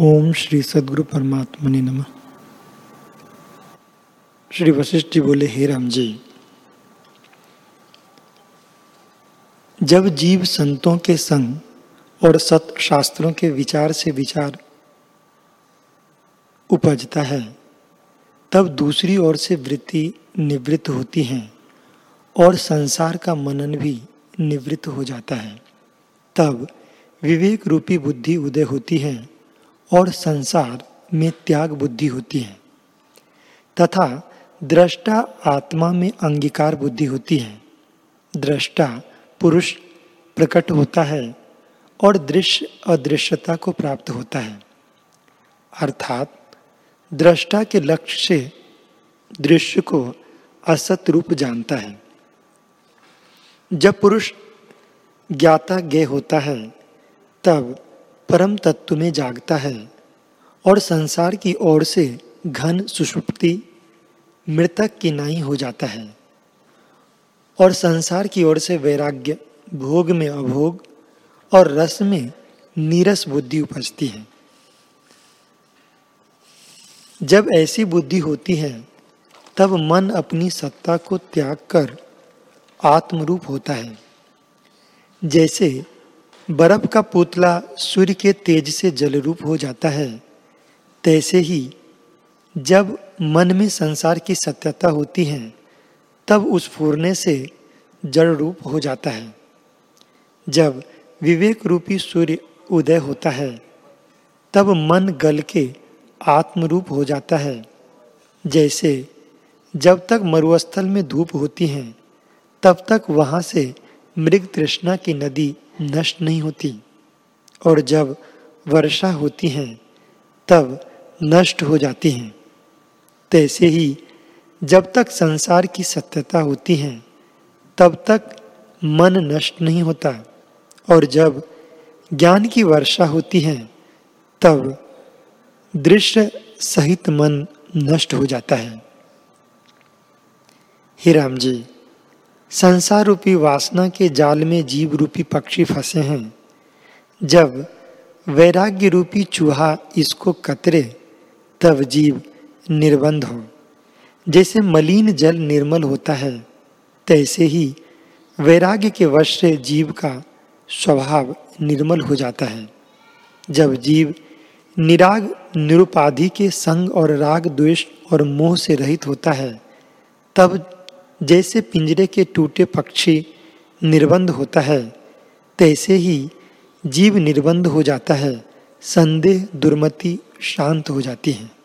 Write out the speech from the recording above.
ओम श्री सदगुरु परमात्मा ने नमः। श्री वशिष्ठ जी बोले, हे राम जी, जब जीव संतों के संग और सत शास्त्रों के विचार से विचार उपजता है, तब दूसरी ओर से वृत्ति निवृत्त होती है और संसार का मनन भी निवृत्त हो जाता है। तब विवेक रूपी बुद्धि उदय होती है और संसार में त्याग बुद्धि होती है, तथा दृष्टा आत्मा में अंगीकार बुद्धि होती है। दृष्टा पुरुष प्रकट होता है और दृश्य अदृश्यता को प्राप्त होता है। अर्थात दृष्टा के लक्ष्य से दृश्य को असत रूप जानता है। जब पुरुष ज्ञाता ज्ञ होता है, तब परम तत्व में जागता है और संसार की ओर से घन सुषुप्ति मृतक की नाई हो जाता है और संसार की ओर से वैराग्य, भोग में अभोग और रस में नीरस बुद्धि उपजती है। जब ऐसी बुद्धि होती है, तब मन अपनी सत्ता को त्याग कर आत्मरूप होता है। जैसे बर्फ़ का पुतला सूर्य के तेज से जल रूप हो जाता है। तैसे ही जब मन में संसार की सत्यता होती है, तब उस फूरने से जड़ रूप हो जाता है। जब विवेक रूपी सूर्य उदय होता है, तब मन गल के आत्मरूप हो जाता है। जैसे जब तक मरुस्थल में धूप होती है, तब तक वहाँ से मृग तृष्णा की नदी नष्ट नहीं होती। और जब वर्षा होती है, तब नष्ट हो जाती हैं। तैसे ही जब तक संसार की सत्यता होती है, तब तक मन नष्ट नहीं होता। और जब ज्ञान की वर्षा होती है, तब दृश्य सहित मन नष्ट हो जाता है। ही राम जी। संसार रूपी वासना के जाल में जीव रूपी पक्षी फंसे हैं। जब वैराग्य रूपी चूहा इसको कतरे, तब जीव निर्बंध हो। जैसे मलिन जल निर्मल होता है, तैसे ही वैराग्य के वश से जीव का स्वभाव निर्मल हो जाता है। जब जीव निराग, निरुपाधि के संग और राग, द्वेष और मोह से रहित होता है, तब जैसे पिंजरे के टूटे पक्षी निर्बंध होता है, तैसे ही जीव निर्बंध हो जाता है, संदेह दुर्मति शांत हो जाती है।